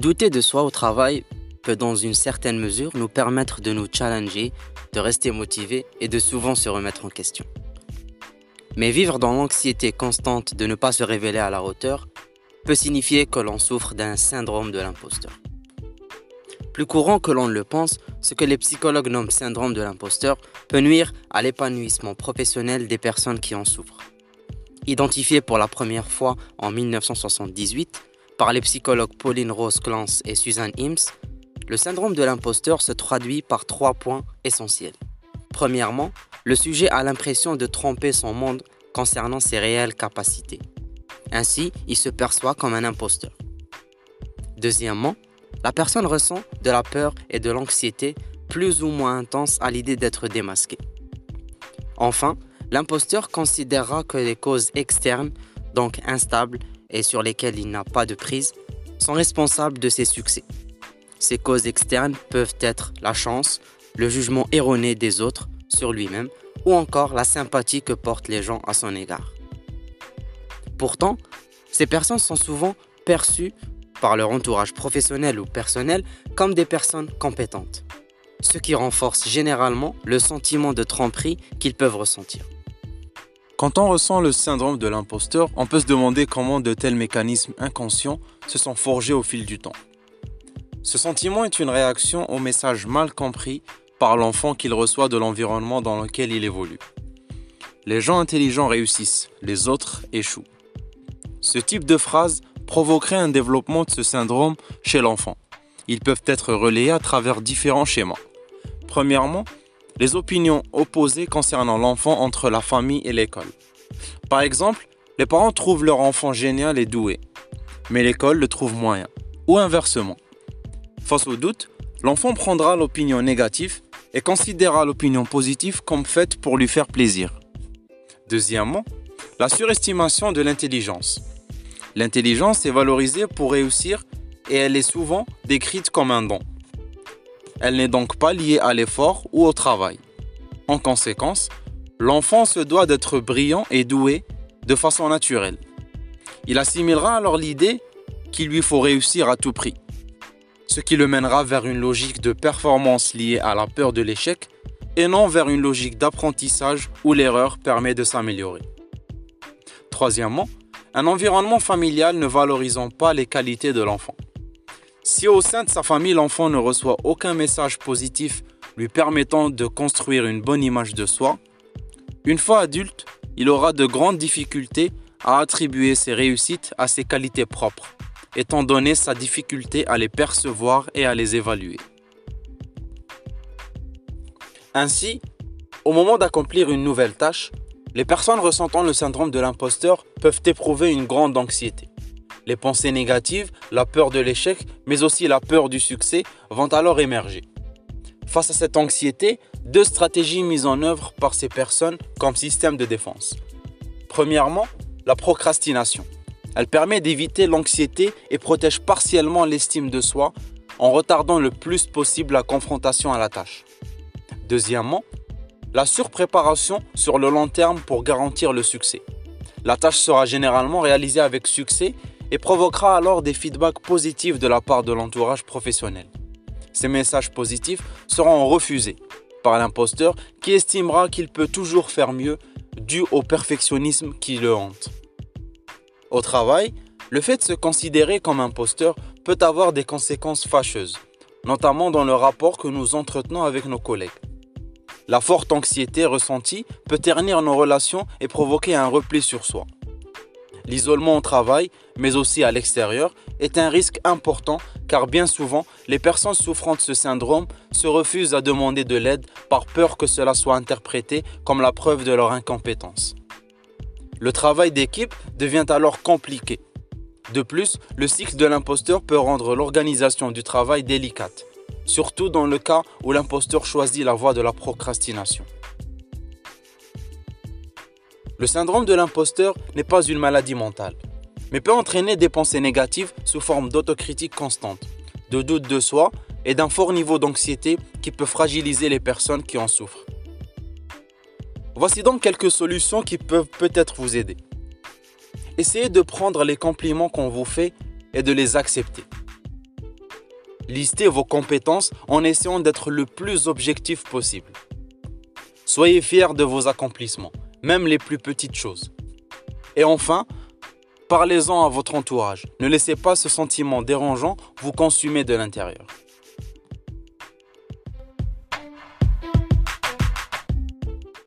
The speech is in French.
Douter de soi au travail peut dans une certaine mesure nous permettre de nous challenger, de rester motivé et de souvent se remettre en question. Mais vivre dans l'anxiété constante de ne pas se révéler à la hauteur peut signifier que l'on souffre d'un syndrome de l'imposteur. Plus courant que l'on ne le pense, ce que les psychologues nomment syndrome de l'imposteur peut nuire à l'épanouissement professionnel des personnes qui en souffrent. Identifié pour la première fois en 1978 par les psychologues Pauline Rose Clance et Suzanne Ims, le syndrome de l'imposteur se traduit par trois points essentiels. Premièrement, le sujet a l'impression de tromper son monde concernant ses réelles capacités. Ainsi, il se perçoit comme un imposteur. Deuxièmement, la personne ressent de la peur et de l'anxiété plus ou moins intenses à l'idée d'être démasqué. Enfin, l'imposteur considérera que les causes externes, donc instables et sur lesquelles il n'a pas de prise, sont responsables de ses succès. Ces causes externes peuvent être la chance, le jugement erroné des autres sur lui-même ou encore la sympathie que portent les gens à son égard. Pourtant, ces personnes sont souvent perçues par leur entourage professionnel ou personnel comme des personnes compétentes, ce qui renforce généralement le sentiment de tromperie qu'ils peuvent ressentir. Quand on ressent le syndrome de l'imposteur, on peut se demander comment de tels mécanismes inconscients se sont forgés au fil du temps. Ce sentiment est une réaction au message mal compris par l'enfant qu'il reçoit de l'environnement dans lequel il évolue. Les gens intelligents réussissent, les autres échouent. Ce type de phrase provoquerait un développement de ce syndrome chez l'enfant. Ils peuvent être relayés à travers différents schémas. Premièrement, les opinions opposées concernant l'enfant entre la famille et l'école. Par exemple, les parents trouvent leur enfant génial et doué, mais l'école le trouve moyen, ou inversement. Face au doute, l'enfant prendra l'opinion négative et considérera l'opinion positive comme faite pour lui faire plaisir. Deuxièmement, la surestimation de l'intelligence. L'intelligence est valorisée pour réussir et elle est souvent décrite comme un don. Elle n'est donc pas liée à l'effort ou au travail. En conséquence, l'enfant se doit d'être brillant et doué de façon naturelle. Il assimilera alors l'idée qu'il lui faut réussir à tout prix, ce qui le mènera vers une logique de performance liée à la peur de l'échec et non vers une logique d'apprentissage où l'erreur permet de s'améliorer. Troisièmement, un environnement familial ne valorisant pas les qualités de l'enfant. Si au sein de sa famille l'enfant ne reçoit aucun message positif lui permettant de construire une bonne image de soi, une fois adulte, il aura de grandes difficultés à attribuer ses réussites à ses qualités propres, étant donné sa difficulté à les percevoir et à les évaluer. Ainsi, au moment d'accomplir une nouvelle tâche, les personnes ressentant le syndrome de l'imposteur peuvent éprouver une grande anxiété. Les pensées négatives, la peur de l'échec, mais aussi la peur du succès vont alors émerger. Face à cette anxiété, deux stratégies mises en œuvre par ces personnes comme système de défense. Premièrement, la procrastination. Elle permet d'éviter l'anxiété et protège partiellement l'estime de soi en retardant le plus possible la confrontation à la tâche. Deuxièmement, la surpréparation sur le long terme pour garantir le succès. La tâche sera généralement réalisée avec succès et provoquera alors des feedbacks positifs de la part de l'entourage professionnel. Ces messages positifs seront refusés par l'imposteur qui estimera qu'il peut toujours faire mieux dû au perfectionnisme qui le hante. Au travail, le fait de se considérer comme imposteur peut avoir des conséquences fâcheuses, notamment dans le rapport que nous entretenons avec nos collègues. La forte anxiété ressentie peut ternir nos relations et provoquer un repli sur soi. L'isolement au travail, mais aussi à l'extérieur, est un risque important car bien souvent, les personnes souffrant de ce syndrome se refusent à demander de l'aide par peur que cela soit interprété comme la preuve de leur incompétence. Le travail d'équipe devient alors compliqué. De plus, le cycle de l'imposteur peut rendre l'organisation du travail délicate surtout dans le cas où l'imposteur choisit la voie de la procrastination. Le syndrome de l'imposteur n'est pas une maladie mentale, mais peut entraîner des pensées négatives sous forme d'autocritique constante, de doute de soi et d'un fort niveau d'anxiété qui peut fragiliser les personnes qui en souffrent. Voici donc quelques solutions qui peuvent peut-être vous aider. Essayez de prendre les compliments qu'on vous fait et de les accepter. Listez vos compétences en essayant d'être le plus objectif possible. Soyez fiers de vos accomplissements, même les plus petites choses. Et enfin, parlez-en à votre entourage. Ne laissez pas ce sentiment dérangeant vous consumer de l'intérieur.